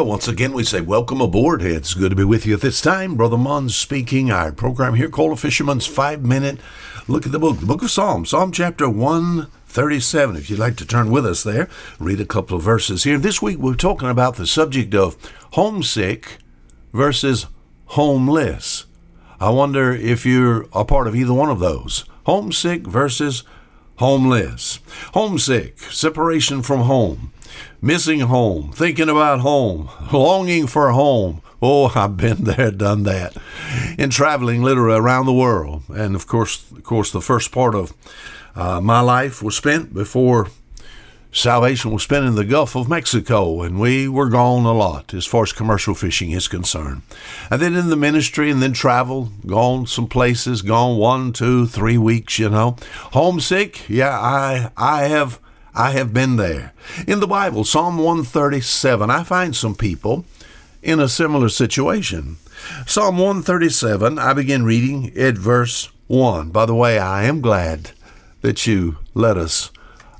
Well, once again, we say welcome aboard. It's good to be with you at this time. Brother Munn speaking. Our program here called A Fisherman's Five Minute Look at the book, the book of Psalms, Psalm chapter 137. If you'd like to turn with us there, read a couple of verses here. This week, we're talking about the subject of homesick versus homeless. I wonder if you're a part of either one of those homesick versus homeless. Homesick, separation from home missing home, thinking about home, longing for home. Oh, I've been there, done that, in traveling literally around the world. And of course, of course, the first part of uh, my life was spent before salvation was spent in the Gulf of Mexico, and we were gone a lot as far as commercial fishing is concerned. And then in the ministry, and then travel, gone some places, gone one, two, three weeks. You know, homesick. Yeah, I I have I have been there. In the Bible, Psalm 137, I find some people in a similar situation. Psalm 137, I begin reading at verse 1. By the way, I am glad that you let us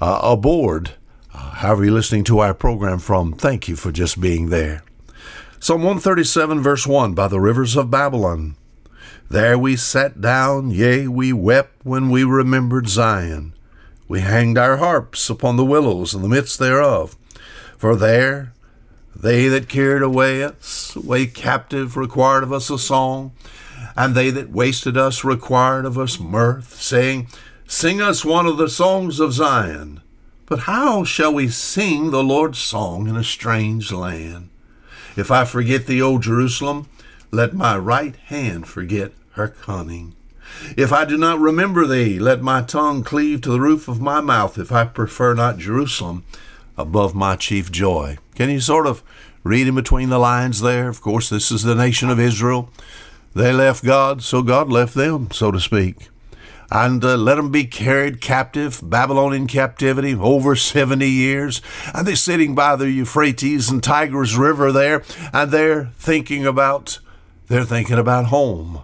uh, aboard. Uh, however, you're listening to our program from, thank you for just being there. Psalm 137, verse 1 By the rivers of Babylon, there we sat down, yea, we wept when we remembered Zion. We hanged our harps upon the willows in the midst thereof. For there they that carried away us away captive required of us a song, and they that wasted us required of us mirth, saying, Sing us one of the songs of Zion. But how shall we sing the Lord's song in a strange land? If I forget thee, O Jerusalem, let my right hand forget her cunning. If I do not remember thee, let my tongue cleave to the roof of my mouth, if I prefer not Jerusalem above my chief joy. Can you sort of read in between the lines there? Of course, this is the nation of Israel. They left God, so God left them, so to speak. And uh, let them be carried captive, Babylonian captivity, over 70 years. And they're sitting by the Euphrates and Tigris River there, and they're thinking about, they're thinking about home,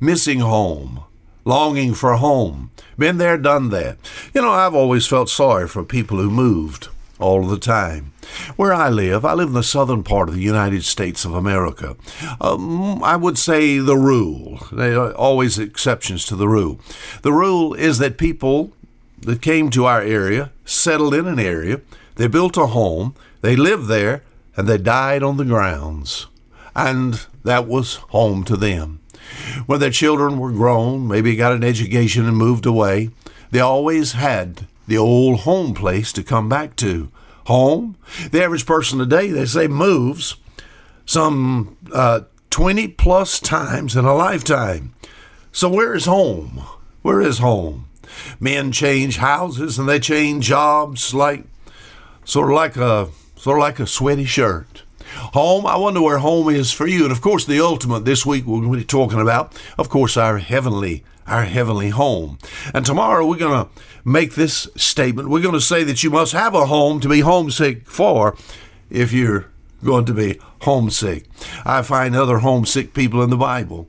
missing home longing for home. Been there, done that. You know, I've always felt sorry for people who moved all the time. Where I live, I live in the southern part of the United States of America. Um, I would say the rule, there are always exceptions to the rule. The rule is that people that came to our area settled in an area, they built a home, they lived there, and they died on the grounds. And that was home to them. When their children were grown, maybe got an education and moved away, they always had the old home place to come back to. Home? The average person today, they say, moves some uh, 20 plus times in a lifetime. So, where is home? Where is home? Men change houses and they change jobs like sort of like a sort of like a sweaty shirt. Home, I wonder where home is for you. And of course, the ultimate this week we're going to be talking about, of course, our heavenly our heavenly home. And tomorrow we're going to make this statement. We're going to say that you must have a home to be homesick for if you're going to be homesick. I find other homesick people in the Bible.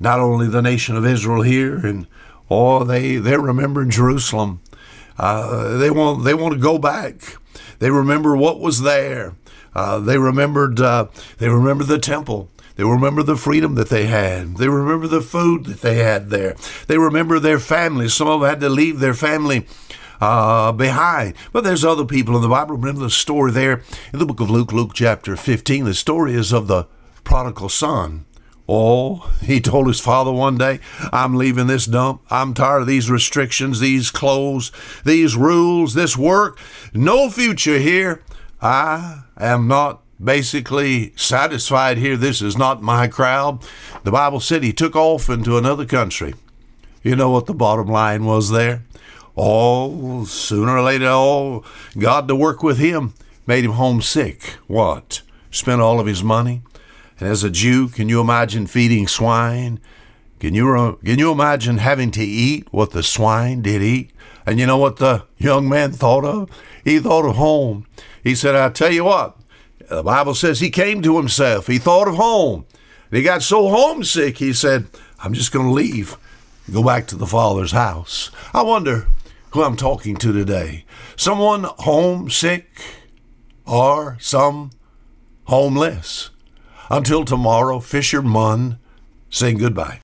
Not only the nation of Israel here, and oh, they they're remembering Jerusalem. Uh, they want they want to go back. They remember what was there. Uh, they remembered uh, they remembered the temple. They remember the freedom that they had. They remember the food that they had there. They remember their families. Some of them had to leave their family uh, behind. But there's other people in the Bible. Remember the story there in the book of Luke, Luke chapter 15. The story is of the prodigal son. Oh, he told his father one day, I'm leaving this dump. I'm tired of these restrictions, these clothes, these rules, this work. No future here. I am not basically satisfied here. This is not my crowd. The Bible said he took off into another country. You know what the bottom line was there? Oh, sooner or later, oh, God to work with him made him homesick. What? Spent all of his money? And as a Jew, can you imagine feeding swine? Can you, uh, can you imagine having to eat what the swine did eat? And you know what the young man thought of? He thought of home. He said, I tell you what, the Bible says he came to himself. He thought of home. And he got so homesick, he said, I'm just going to leave, go back to the Father's house. I wonder who I'm talking to today. Someone homesick or some homeless. Until tomorrow, Fisher fisherman, saying goodbye.